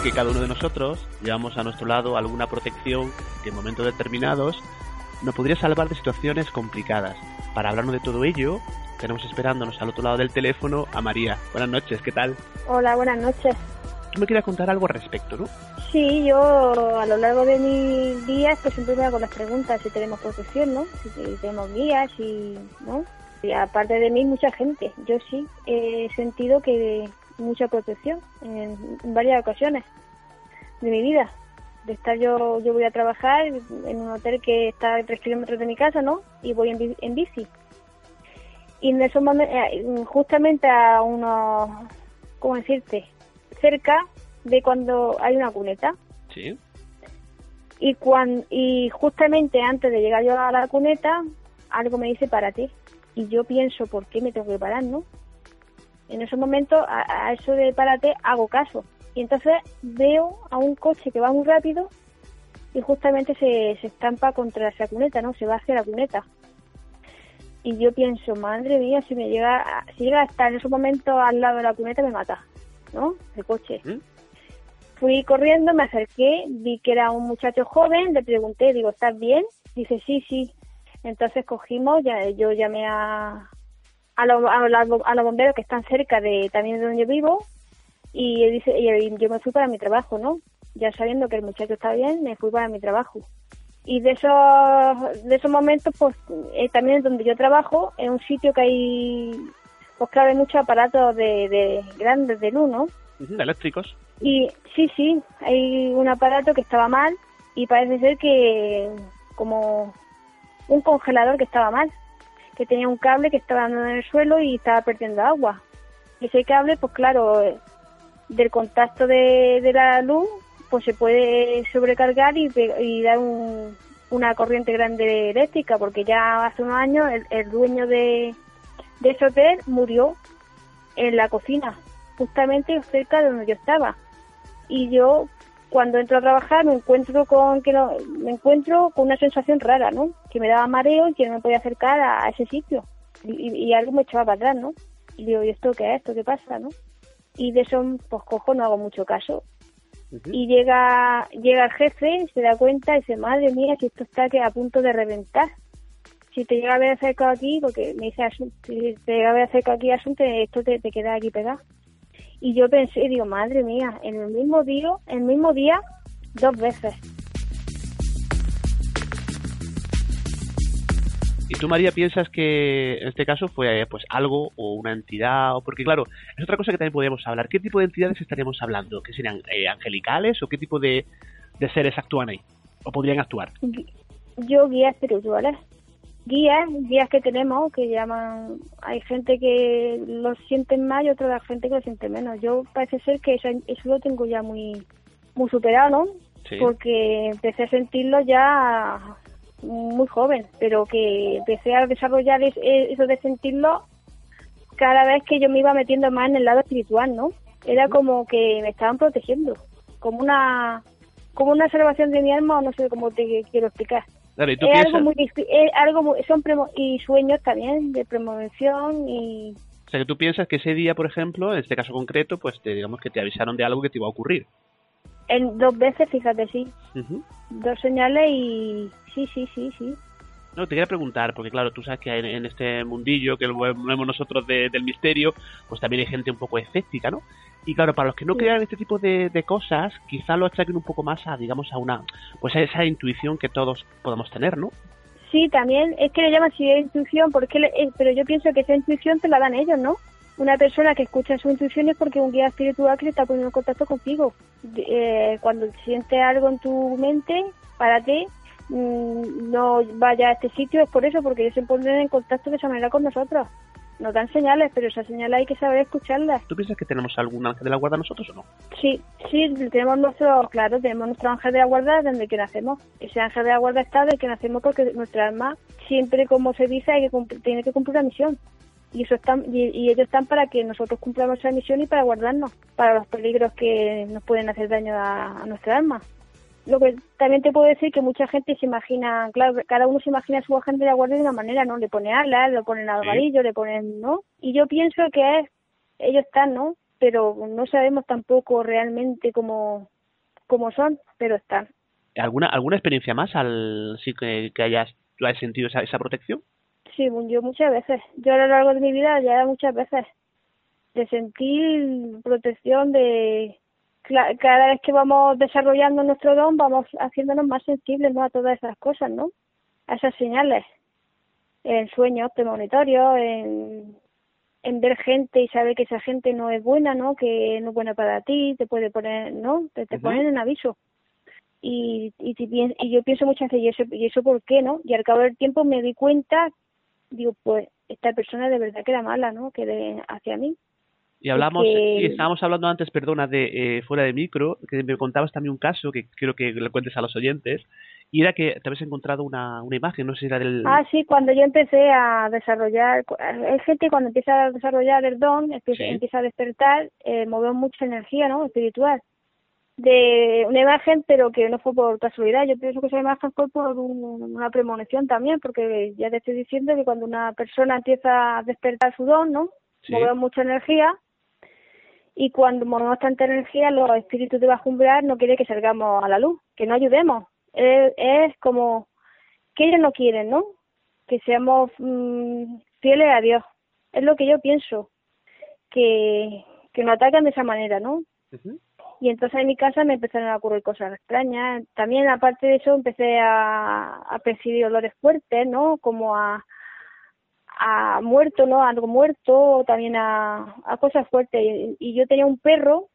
que cada uno de nosotros llevamos a nuestro lado alguna protección que en momentos determinados nos podría salvar de situaciones complicadas. Para hablarnos de todo ello, tenemos esperándonos al otro lado del teléfono a María. Buenas noches, ¿qué tal? Hola, buenas noches. Tú me quieres contar algo al respecto, ¿no? Sí, yo a lo largo de mis días pues siempre me hago las preguntas si tenemos protección, ¿no? Si tenemos guías y, ¿no? Y aparte de mí, mucha gente. Yo sí he sentido que mucha protección en, varias ocasiones de mi vida. De estar yo, yo voy a trabajar en un hotel que está a tres kilómetros de mi casa, ¿no? Y voy en, en bici. Y en esos momentos, eh, justamente a unos, ¿cómo decirte? Cerca de cuando hay una cuneta. Sí. Y, cuando, y justamente antes de llegar yo a la cuneta, algo me dice para ti. Y yo pienso, ¿por qué me tengo que parar, no? En ese momento a, eso de párate hago caso. Y entonces veo a un coche que va muy rápido y justamente se, se estampa contra esa cuneta, ¿no? Se va hacia la cuneta. Y yo pienso, madre mía, si me llega, si llega hasta en ese momento al lado de la cuneta me mata, ¿no? El coche. ¿Mm? Fui corriendo, me acerqué, vi que era un muchacho joven, le pregunté, digo, ¿estás bien? Dice, sí, sí. Entonces cogimos, ya, yo llamé a, a, a, los bomberos que están cerca de también de donde yo vivo y, dice, y yo me fui para mi trabajo, ¿no? Ya sabiendo que el muchacho está bien, me fui para mi trabajo. Y de esos, de esos momentos, pues eh, también donde yo trabajo, es un sitio que hay, pues claro, hay muchos aparatos de, de grandes de luz, ¿no? eléctricos. Y sí, sí, hay un aparato que estaba mal y parece ser que como un congelador que estaba mal que tenía un cable que estaba andando en el suelo y estaba perdiendo agua. Ese cable, pues claro, del contacto de, la luz, pues se puede sobrecargar y, y dar una corriente grande eléctrica, porque ya hace unos años el, dueño de, de ese hotel murió en la cocina, justamente cerca de donde yo estaba. Y yo cuando entro a trabajar me encuentro con que no, me encuentro con una sensación rara, ¿no? Que me daba mareo y que no me podía acercar a, ese sitio y, algo me echaba para atrás, ¿no? Y digo, ¿y esto qué es? ¿Esto qué pasa, no? Y de eso, pues cojo, no hago mucho caso. Y llega llega el jefe, se da cuenta y dice, madre mía, si esto está que a punto de reventar. Si te llega a ver acercado aquí, porque me dice, si te llega a ver acercado aquí asunto, esto te, te queda aquí pegado. Y yo pensé, digo, madre mía, en el mismo día, el mismo día, dos veces. ¿Y tú, María, piensas que en este caso fue pues algo o una entidad? o Porque, claro, es otra cosa que también podríamos hablar. ¿Qué tipo de entidades estaríamos hablando? ¿Que serían eh, angelicales o qué tipo de, de seres actúan ahí? ¿O podrían actuar? Yo, guías espirituales guías, guías que tenemos, que llaman, hay gente que lo sienten más y otra gente que lo siente menos. Yo parece ser que eso, lo tengo ya muy, muy superado, ¿no? Porque empecé a sentirlo ya muy joven, pero que empecé a desarrollar eso de sentirlo cada vez que yo me iba metiendo más en el lado espiritual, ¿no? Era como que me estaban protegiendo, como una como una salvación de mi alma o no sé cómo te quiero explicar es algo muy algo son y sueños también de promoción y o sea que tú piensas que ese día por ejemplo en este caso concreto pues te digamos que te avisaron de algo que te iba a ocurrir. En dos veces fíjate sí. Dos señales y sí sí sí sí No, te quería preguntar, porque claro, tú sabes que en, este mundillo que lo vemos nosotros del misterio, pues también hay gente un poco escéptica, ¿no? Y claro, para los que no crean este tipo de, cosas, quizá lo achaquen un poco más a, digamos, a una, pues a esa intuición que todos podemos tener, ¿no? Sí, también es que le llaman así intuición, porque eh, pero yo pienso que esa intuición te la dan ellos, ¿no? Una persona que escucha su intuición es porque un guía espiritual que está poniendo en contacto contigo. Eh, cuando sientes algo en tu mente, párate, no vaya a este sitio, es por eso, porque ellos se ponen en contacto de esa manera con nosotros. Nos dan señales, pero esas señales hay que saber escucharlas. ¿Tú piensas que tenemos algún ángel de la guarda nosotros o no? Sí, sí, tenemos nuestro, claro, tenemos nuestro ángel de la guarda desde que nacemos. Ese ángel de la guarda está desde que nacemos porque nuestra alma siempre, como se dice, hay que tiene que cumplir la misión. Y, eso están, y, ellos están para que nosotros cumplamos esa misión y para guardarnos, para los peligros que nos pueden hacer daño a nuestra alma lo que también te puedo decir que mucha gente se imagina, claro, cada uno se imagina su agente de la guardia de una manera, ¿no? Le pone alas, le ponen alvarillo, le ponen, ¿no? Y yo pienso que es, ellos están, ¿no? Pero no sabemos tampoco realmente cómo, cómo son, pero están. ¿Alguna alguna experiencia más al sí que, que hayas, tú has sentido esa, esa protección? Sí, yo muchas veces. Yo a lo largo de mi vida ya muchas veces de sentir protección de cada vez que vamos desarrollando nuestro don, vamos haciéndonos más sensibles ¿no? a todas esas cosas, ¿no? A esas señales. En sueños premonitorios, en, en ver gente y saber que esa gente no es buena, ¿no? Que no es buena para ti, te puede poner, ¿no? Te, te ponen en aviso. Y, y, y yo pienso muchas veces, ¿y eso, ¿y eso por qué, no? Y al cabo del tiempo me di cuenta, digo, pues esta persona de verdad que era mala, ¿no? Que de, hacia mí. Y hablamos, y estábamos hablando antes, perdona, de eh, fuera de micro, que me contabas también un caso que quiero que le cuentes a los oyentes, y era que te habías encontrado una, una imagen, no sé si era del... Ah, sí, cuando yo empecé a desarrollar, hay gente cuando empieza a desarrollar el don, empieza, a despertar, eh, mueve mucha energía, ¿no?, espiritual, de una imagen, pero que no fue por casualidad, yo pienso que esa imagen fue por una premonición también, porque ya te estoy diciendo que cuando una persona empieza a despertar su don, ¿no?, mueve mucha energía, y cuando movemos tanta energía, los espíritus de bajo umbral no quieren que salgamos a la luz, que no ayudemos. Es, como que ellos no quieren, ¿no? Que seamos mm, fieles a Dios. Es lo que yo pienso, que, que nos atacan de esa manera, ¿no? Y entonces en mi casa me empezaron a ocurrir cosas extrañas. También, aparte de eso, empecé a, a percibir olores fuertes, ¿no? Como a, a muerto, ¿no? algo muerto, también a, a cosas fuertes. Y, yo tenía un perro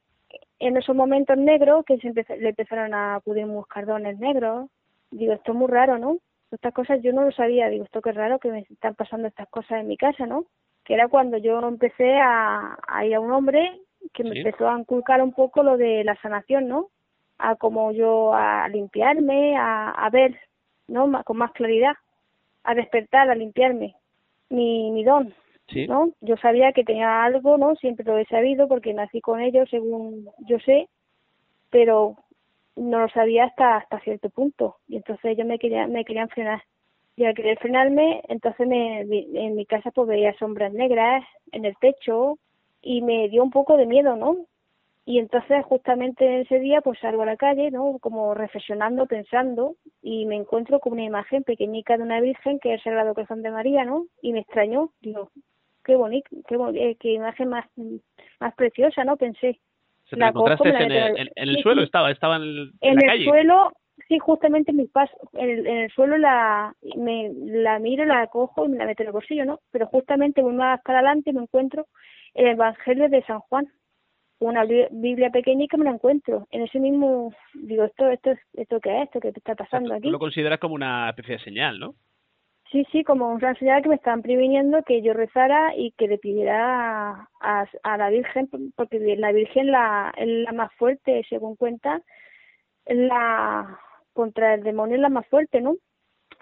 en esos momentos negros que se le empezaron a acudir moscardones negros. Digo, esto es muy raro, ¿no? Estas cosas yo no lo sabía. Digo, esto es raro que me están pasando estas cosas en mi casa, ¿no? Que era cuando yo empecé a, a ir a un hombre que me empezó a inculcar un poco lo de la sanación, ¿no? A como yo a limpiarme, a, a ver, ¿no? Con más claridad, a despertar, a limpiarme mi, mi don, ¿no? Yo sabía que tenía algo, ¿no? Siempre lo he sabido porque nací con ellos, según yo sé, pero no lo sabía hasta hasta cierto punto y entonces ellos me querían me querían frenar y al querer frenarme entonces me, en mi casa pues veía sombras negras en el techo y me dio un poco de miedo no y entonces justamente ese día pues salgo a la calle, ¿no? Como reflexionando, pensando y me encuentro con una imagen pequeñica de una virgen que es el Sagrado Corazón de María, ¿no? Y me extrañó, digo, qué bonito, qué, eh, qué imagen más más preciosa, ¿no? Pensé. ¿Se la encontraste en, el, en, el suelo? ¿Estaba, estaba en, en el suelo, sí, justamente en mi paso, en el, en el suelo la, me, la miro, la cojo y me la meto en el bolsillo, ¿no? Pero justamente voy más para adelante y me encuentro el Evangelio de San Juan una Biblia pequeña y que me la encuentro. En ese mismo, digo, esto, esto, esto qué es, esto que está pasando aquí. Tú lo consideras como una especie de señal, ¿no? Sí, sí, como una señal que me están previniendo que yo rezara y que le pidiera a, a, la Virgen, porque la Virgen la, es la más fuerte, según cuenta, la contra el demonio es la más fuerte, ¿no?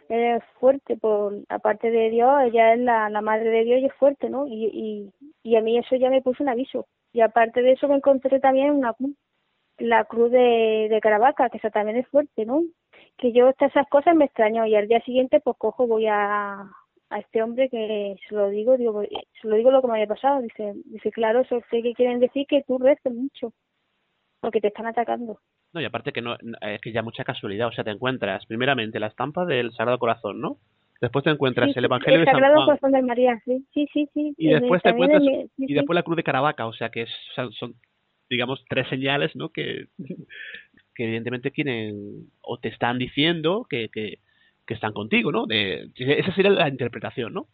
Es fuerte, por aparte de Dios, ella es la, la madre de Dios y es fuerte, ¿no? Y, y, y a mí eso ya me puso un aviso y aparte de eso me encontré también una la cruz de, de Caravaca, que esa también es fuerte, ¿no? Que yo estas esas cosas me extrañó y al día siguiente pues cojo, voy a, a este hombre que se lo digo, digo, se lo digo lo que me había pasado, dice, dice, claro, eso sé que quieren decir que tú reces mucho, porque te están atacando. No, y aparte que no, es que ya mucha casualidad, o sea, te encuentras primeramente la estampa del Sagrado Corazón, ¿no? Después te encuentras el Evangelio el de San Sagrado Juan. Corazón de María, sí, sí, sí. sí. Y después te encuentras sí, y después la cruz de Caravaca, o sea que es- son, son, digamos tres señales, ¿no? Que, que evidentemente quieren o te están diciendo que, que, que están contigo, ¿no? De, esa sería la interpretación, ¿no?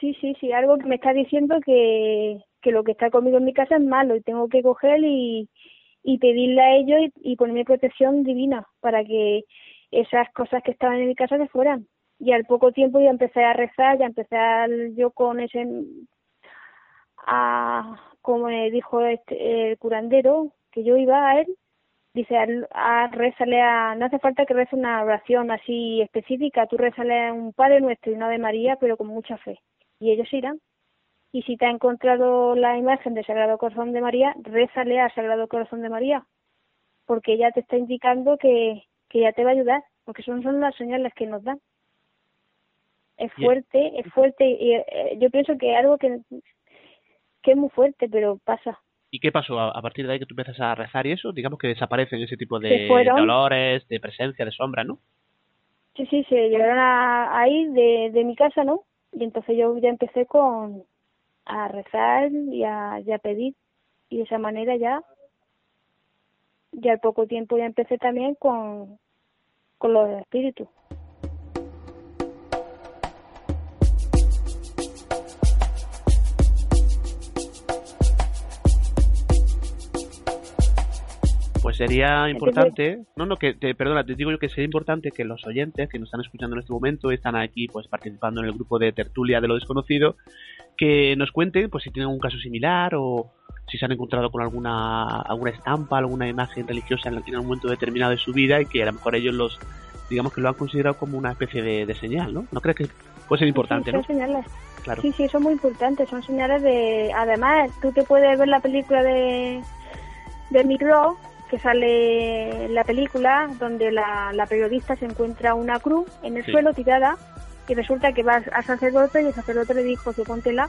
Sí, sí, sí, algo que me está diciendo que, que lo que está conmigo en mi casa es malo y tengo que coger y, y pedirle a ellos y, y ponerme protección divina para que esas cosas que estaban en mi casa se fueran. Y al poco tiempo ya empecé a rezar, ya empecé a, yo con ese, a, como me dijo este, el curandero, que yo iba a él, dice a, a rezarle a, no hace falta que reza una oración así específica, tú rezale a un Padre Nuestro y una Ave María, pero con mucha fe. Y ellos irán. Y si te ha encontrado la imagen del Sagrado Corazón de María, rézale al Sagrado Corazón de María, porque ella te está indicando que, que ella te va a ayudar, porque son, son las señales que nos dan. Es fuerte, es fuerte, y eh, yo pienso que es algo que, que es muy fuerte, pero pasa. ¿Y qué pasó? A, partir de ahí que tú empiezas a rezar y eso, digamos que desaparecen ese tipo de dolores, de presencia, de sombra, ¿no? Sí, sí, se llegaron a, a ir de, de mi casa, ¿no? Y entonces yo ya empecé con a rezar y a, y a pedir. Y de esa manera ya, ya al poco tiempo ya empecé también con, con los espíritus. Sería importante, no, no, que te, perdona, te digo yo que sería importante que los oyentes que nos están escuchando en este momento, están aquí pues participando en el grupo de tertulia de lo desconocido, que nos cuenten pues si tienen un caso similar o si se han encontrado con alguna alguna estampa, alguna imagen religiosa en, un momento determinado de su vida y que a lo mejor ellos los digamos que lo han considerado como una especie de, de señal, ¿no? ¿No crees que puede ser importante, sí, no? son señales. Claro. Sí, sí, son muy importantes, son señales de... Además, tú te puedes ver la película de, de Miró, que sale la película, donde la, la periodista se encuentra una cruz en el Sí. suelo tirada y resulta que va al sacerdote y el sacerdote le dijo, que póntela,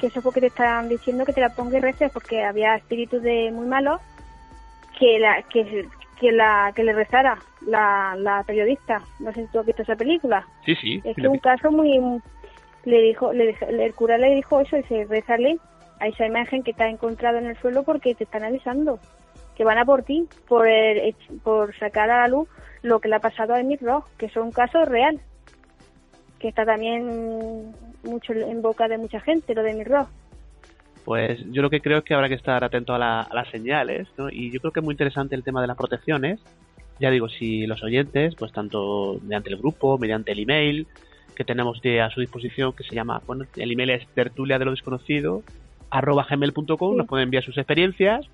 que eso fue que te están diciendo que te la ponga y reces porque había espíritus de muy malos que la que, que la que le rezara la, la periodista. No sé si tú has visto esa película. Sí, sí. Es que un caso muy le dijo, le, el cura le dijo eso, dice, rezale a esa imagen que te ha encontrado en el suelo porque te están avisando que van a por ti, por el- por sacar a la luz lo que le ha pasado a Emil Ross, que es un caso real, que está también mucho en boca de mucha gente, lo de Emil Ross. Pues yo lo que creo es que habrá que estar atento a, la- a las señales, ¿no? Y yo creo que es muy interesante el tema de las protecciones. Ya digo, si los oyentes, pues tanto mediante el grupo, mediante el email que tenemos de- a su disposición, que se llama, bueno, el email es tertulia de lo desconocido, arroba gmail.com, Sí. nos pueden enviar sus experiencias.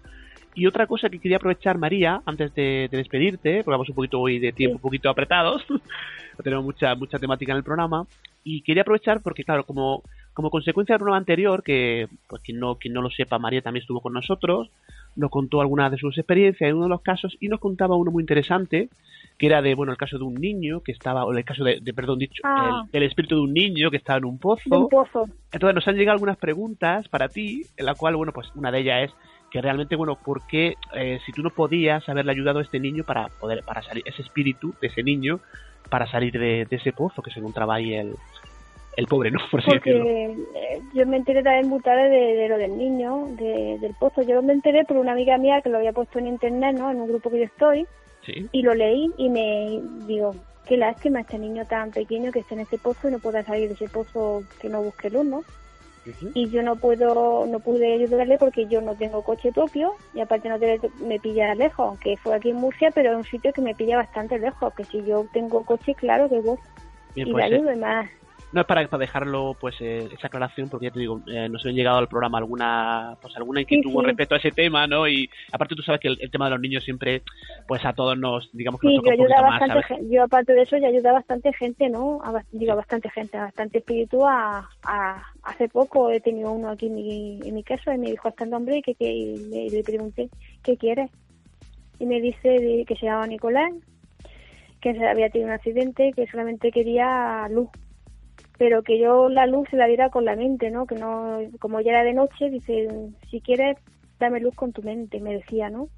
Y otra cosa que quería aprovechar, María, antes de, de despedirte, porque vamos un poquito hoy de tiempo un poquito apretados, no tenemos mucha, mucha temática en el programa, y quería aprovechar porque, claro, como, como consecuencia del programa anterior, que pues quien no, quien no lo sepa, María también estuvo con nosotros, nos contó algunas de sus experiencias en uno de los casos y nos contaba uno muy interesante, que era de, bueno, el caso de un niño que estaba, o el caso de, de, perdón, dicho, Ah. el, del espíritu de un niño que estaba en un pozo. Un pozo. Entonces nos han llegado algunas preguntas para ti, en la cual, bueno, pues una de ellas es que realmente, bueno, ¿por qué eh, si tú no podías haberle ayudado a este niño para poder, para salir, ese espíritu de ese niño, para salir de, de ese pozo que se encontraba ahí el, el pobre, ¿no? Por. Porque eh, yo me enteré también muy tarde de, de lo del niño, de- del pozo. Yo me enteré por una amiga mía que lo había puesto en internet, ¿no? En un grupo que yo estoy. Sí. y lo leí y me digo, qué lástima este niño tan pequeño que esté en ese pozo y no pueda salir de ese pozo que no busque luz, ¿no? Y yo no puedo, no pude ayudarle porque yo no tengo coche propio y aparte no te- me pilla lejos, aunque fue aquí en Murcia, pero en un sitio que me pilla bastante lejos, que si yo tengo coche, claro que voy Bien, y pues, le ayudo más. No es para, para dejarlo, pues, eh, esa aclaración, porque ya te digo, eh, nos han llegado al programa alguna, pues, alguna inquietud Sí, sí. respecto a ese tema, ¿no? Y aparte tú sabes que el, el tema de los niños siempre, pues, a todos nos, digamos que Sí, nos yo toca un ayuda más, bastante gente, yo aparte de eso ya ayuda a bastante gente, ¿no? A, digo, a bastante gente, a bastante espíritu. A, a- hace poco he tenido uno aquí en mi, en mi casa y me dijo hasta el nombre que, que y le, le pregunté qué quiere y me dice que se llama Nicolás, que había tenido un accidente, que solamente quería luz, pero que yo la luz se la diera con la mente, ¿no? Que no, como ya era de noche, dice, si quieres dame luz con tu mente, me decía, ¿no?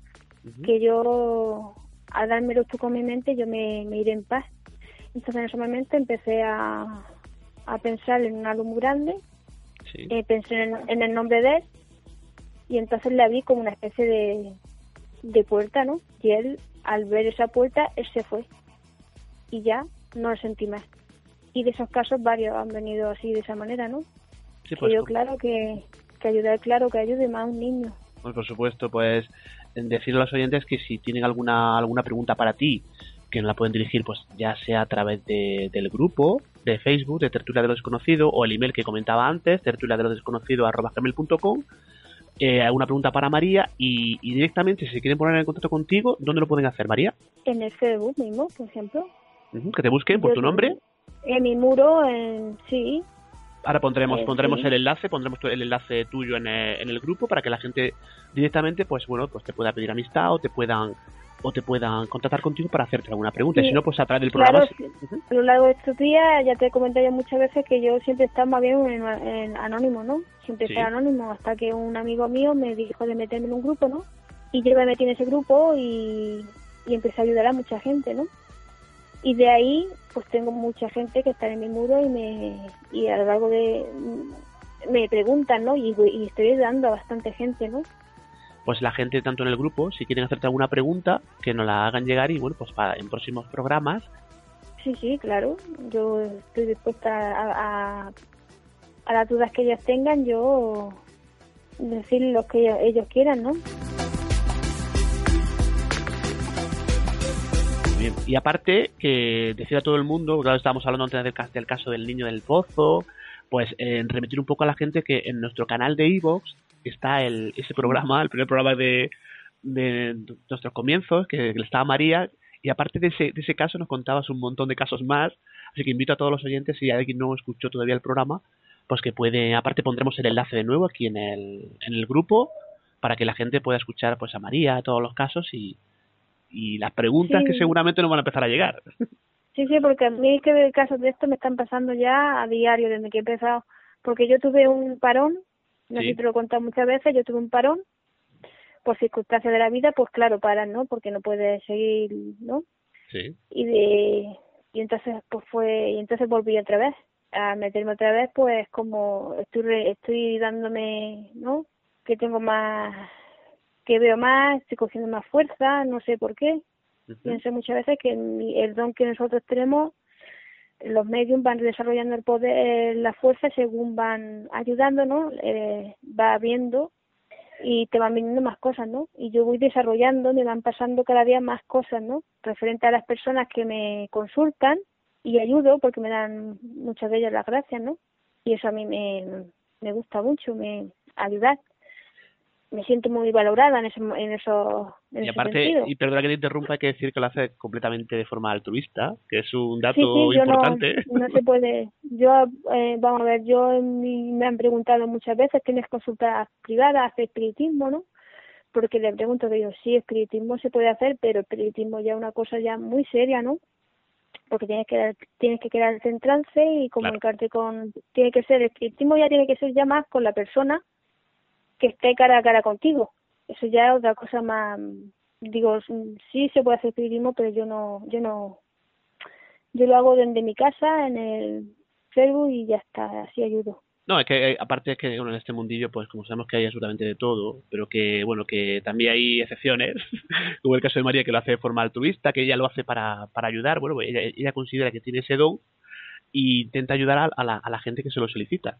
Que yo, al dármelo tú con mi mente, yo me, me iré en paz. Entonces en ese momento empecé a, a pensar en un álbum grande, eh, pensé en, el nombre de él y entonces la vi como una especie de, de puerta, ¿no? Y él, al ver esa puerta, él se fue y ya no lo sentí más. Y de esos casos varios han venido así de esa manera, ¿no? Sí, pues, yo claro que, que ayudar, claro que ayude más a un niño. Pues por supuesto, pues decirle a los oyentes que si tienen alguna alguna pregunta para ti, que nos la pueden dirigir pues ya sea a través de, del grupo de Facebook de Tertulia de los Desconocidos o el email que comentaba antes, tertulia de los desconocidos arroba eh, alguna pregunta para María y, directamente si se quieren poner en contacto contigo, ¿dónde lo pueden hacer, María? En el Facebook mismo, por ejemplo. que te busquen por tu nombre. En mi muro, en, sí, Ahora pondremos eh, pondremos el enlace, pondremos el enlace tuyo en el, en el, grupo para que la gente directamente, pues bueno, pues te pueda pedir amistad o te puedan o te puedan contactar contigo para hacerte alguna pregunta. si no, pues a través del programa. a lo largo de estos días ya te he comentado muchas veces que yo siempre he estado más bien en, anónimo, ¿no? Siempre he anónimo hasta que un amigo mío me dijo de meterme en un grupo, ¿no? Y yo me metí en ese grupo y, y empecé a ayudar a mucha gente, ¿no? Y de ahí, pues tengo mucha gente que está en mi muro y me y a lo largo de me preguntan, ¿no? Y, y estoy ayudando a bastante gente, ¿no? Pues la gente tanto en el grupo, si quieren hacerte alguna pregunta, que nos la hagan llegar y bueno, pues para en próximos programas. Sí, sí, claro. Yo estoy dispuesta a, a, las dudas que ellas tengan, yo decir lo que ellos quieran, ¿no? Y aparte, que decir a todo el mundo, claro, estábamos hablando antes del, del caso del niño del pozo, pues eh, remitir un poco a la gente que en nuestro canal de Evox está el, ese programa, el primer programa de, de nuestros comienzos, que, que estaba María, y aparte de ese, de ese caso nos contabas un montón de casos más, así que invito a todos los oyentes, si alguien no escuchó todavía el programa, pues que puede, aparte pondremos el enlace de nuevo aquí en el, en el grupo, para que la gente pueda escuchar pues a María, todos los casos y, y las preguntas que seguramente no van a empezar a llegar. Sí, sí, porque a mí que casos de esto me están pasando ya a diario desde que he empezado, porque yo tuve un parón, no sé si te lo he contado muchas veces, yo tuve un parón por circunstancias de la vida, pues claro, paran, ¿no? Porque no puedes seguir, ¿no? Sí. Y de y entonces pues fue y entonces volví otra vez a meterme otra vez, pues como estoy estoy dándome, ¿no? Que tengo más que veo más, estoy cogiendo más fuerza, no sé por qué. Pienso muchas veces que el don que nosotros tenemos, los medios van desarrollando el poder, la fuerza según van ayudándonos, eh, va viendo y te van viniendo más cosas, ¿no? Y yo voy desarrollando, me van pasando cada día más cosas, ¿no? Referente a las personas que me consultan y ayudo porque me dan muchas de ellas las gracias, ¿no? Y eso a mí me, me gusta mucho, me ayudar me siento muy valorada en, ese, en eso en y aparte y perdona que te interrumpa hay que decir que lo hace completamente de forma altruista que es un dato importante. no, se puede yo eh, vamos a ver yo me han preguntado muchas veces tienes consultas privadas hace espiritismo no porque le pregunto que yo sí espiritismo se puede hacer pero espiritismo ya es una cosa ya muy seria no porque tienes que tienes que quedarte en trance y comunicarte con tiene que ser espiritismo ya tiene que ser ya más con la persona que esté cara a cara contigo. Eso ya es otra cosa más, digo, sí se puede hacer espiritismo, pero yo no, yo no, yo lo hago desde mi casa, en el Facebook y ya está, así ayudo. No, es que eh, aparte es que en este mundillo, pues como sabemos que hay absolutamente de todo, pero que bueno, que también hay excepciones, como el caso de María que lo hace de forma altruista, que ella lo hace para, para ayudar, bueno, ella, ella considera que tiene ese don e intenta ayudar a la gente que se lo solicita.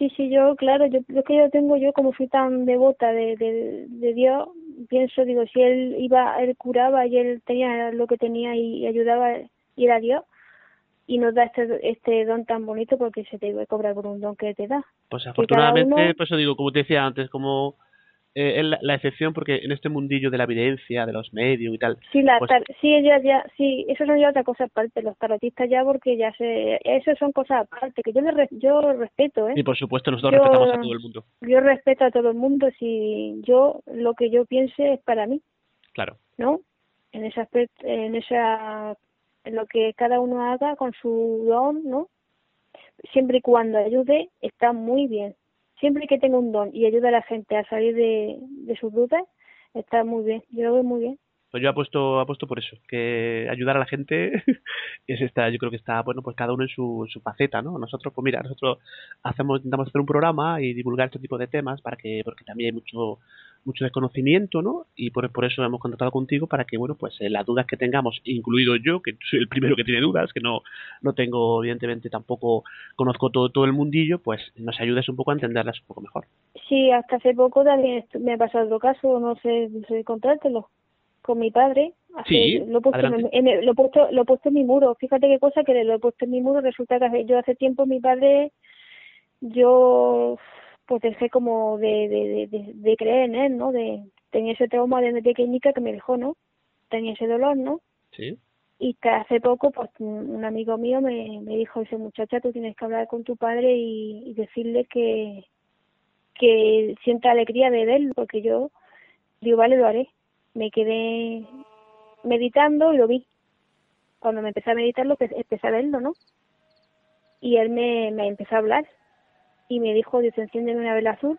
Sí, sí, yo, claro, yo, lo que yo tengo, yo como fui tan devota de, de, de Dios, pienso, digo, si él iba, él curaba y él tenía lo que tenía y, ayudaba y era Dios, y nos da este, este don tan bonito porque se te iba a cobrar por un don que te da. Pues afortunadamente, pues eso digo, como te decía antes, como eh, la, excepción porque en este mundillo de la evidencia, de los medios y tal. Sí, la pues sí, ya, ya, sí, eso son ya otra cosa aparte, los tarotistas ya porque ya se, eso son cosas aparte que yo le, yo respeto, ¿eh? Y por supuesto nosotros respetamos a todo el mundo. Yo respeto a todo el mundo si yo lo que yo piense es para mí. Claro. ¿No? En ese aspecto, en esa, en lo que cada uno haga con su don, ¿no? Siempre y cuando ayude, está muy bien siempre que tenga un don y ayuda a la gente a salir de, de sus dudas, está muy bien. Yo lo veo muy bien. Pues yo apuesto, apuesto por eso, que ayudar a la gente es esta, yo creo que está, bueno, pues cada uno en su, su faceta, ¿no? Nosotros, pues mira, nosotros hacemos, intentamos hacer un programa y divulgar este tipo de temas para que, porque también hay mucho, mucho desconocimiento, ¿no? Y por, por eso hemos contactado contigo para que, bueno, pues eh, las dudas que tengamos, incluido yo, que soy el primero que tiene dudas, que no, no tengo, evidentemente, tampoco conozco todo, todo el mundillo, pues nos ayudes un poco a entenderlas un poco mejor. Sí, hasta hace poco también me ha pasado otro caso, no sé, no sé contártelo, con mi padre. Sí, lo, he puesto en, en, lo, he puesto, lo he puesto en mi muro. Fíjate qué cosa que lo he puesto en mi muro. Resulta que yo hace tiempo mi padre, yo pues dejé como de, de, de, de, creer en él, ¿no? De, tenía ese trauma desde pequeñita que me dejó, ¿no? Tenía ese dolor, ¿no? Sí. Y que hace poco, pues un amigo mío me, me dijo, dice, muchacha, tú tienes que hablar con tu padre y, y decirle que, que sienta alegría de verlo, porque yo digo, vale, lo haré. Me quedé meditando y lo vi. Cuando me empecé a meditarlo, empecé a verlo, ¿no? Y él me, me empezó a hablar y me dijo, dice, enciéndeme una vela azul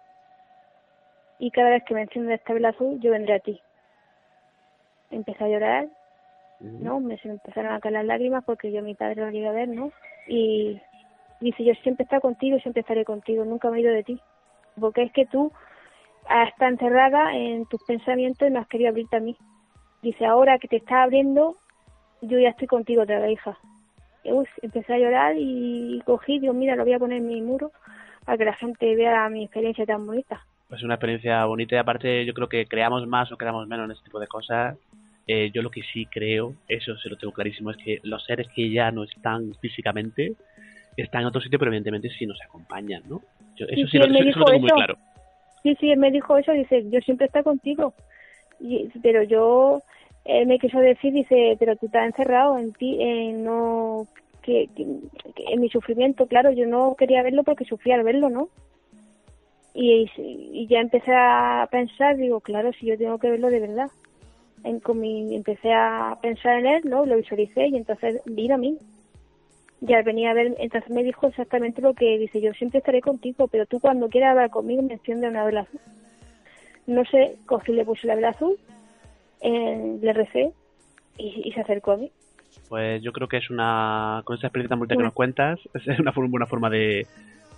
y cada vez que me encienda esta vela azul yo vendré a ti. Empecé a llorar, ¿no? Me, se me empezaron a caer las lágrimas porque yo a mi padre lo llegué a ver, ¿no? Y dice, yo siempre estaré contigo siempre estaré contigo, nunca me he ido de ti. Porque es que tú estás encerrada en tus pensamientos y me has querido abrirte a mí. Dice, ahora que te estás abriendo, yo ya estoy contigo otra vez, hija. Y, uy, empecé a llorar y cogí, digo, mira, lo voy a poner en mi muro para que la gente vea mi experiencia tan bonita. Pues una experiencia bonita y aparte yo creo que creamos más o creamos menos en este tipo de cosas. Eh, yo lo que sí creo, eso se lo tengo clarísimo, es que los seres que ya no están físicamente están en otro sitio, pero evidentemente sí nos acompañan, ¿no? Yo, eso sí, sí, lo, eso, eso lo tengo muy claro. Sí, sí, él me dijo eso, dice, yo siempre estoy contigo. Y, pero yo, él me quiso decir, dice, pero tú estás encerrado en ti, eh, no que, en mi sufrimiento, claro, yo no quería verlo porque sufría al verlo, ¿no? Y, y ya empecé a pensar, digo, claro, si yo tengo que verlo de verdad. En, empecé a pensar en él, ¿no? Lo visualicé y entonces vino a mí. Ya venía a ver, entonces me dijo exactamente lo que dice, yo siempre estaré contigo, pero tú cuando quieras hablar conmigo me enciende una vela azul. No sé, cogí, le puse la vela azul, eh, le recé y, y se acercó a mí pues yo creo que es una, con esa experiencia tan bonita que nos cuentas, es una buena forma de,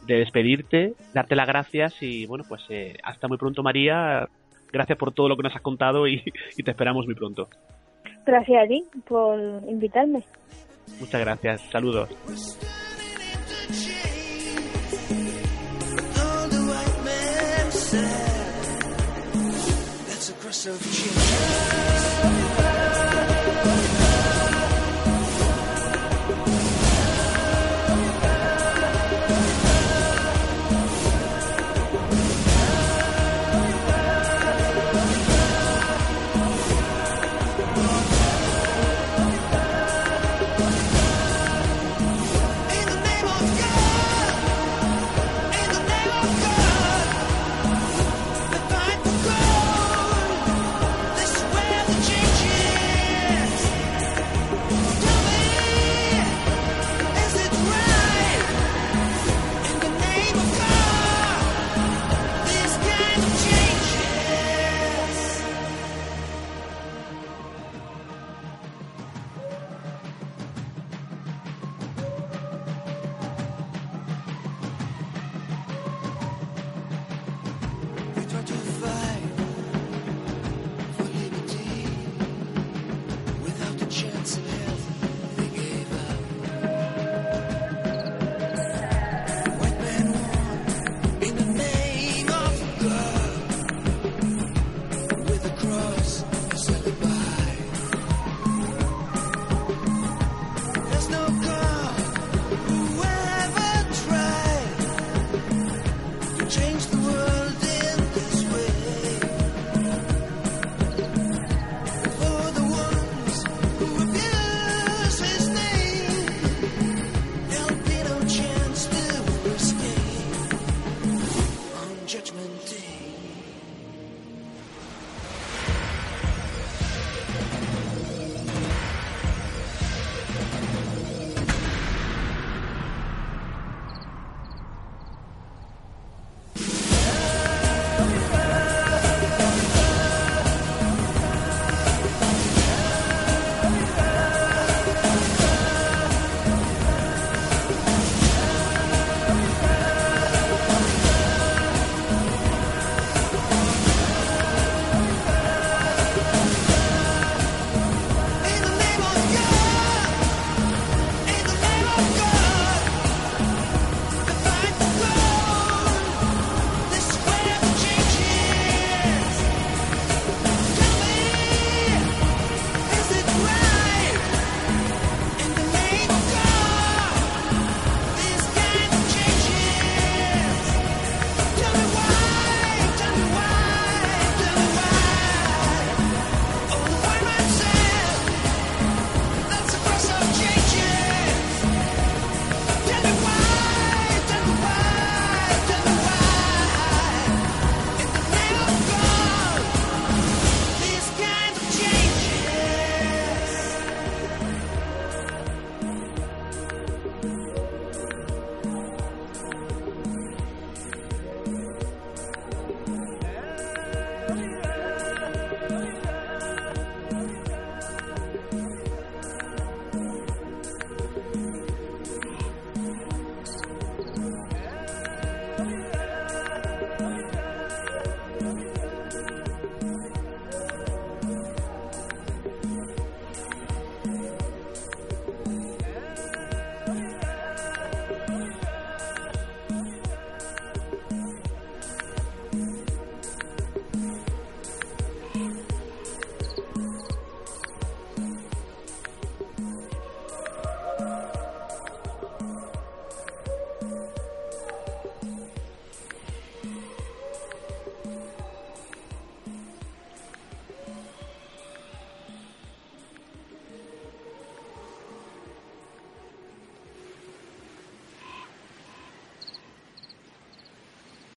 de despedirte, darte las gracias y bueno, pues eh, hasta muy pronto María, gracias por todo lo que nos has contado y, y, te esperamos muy pronto. Gracias a ti por invitarme. Muchas gracias, saludos. of change.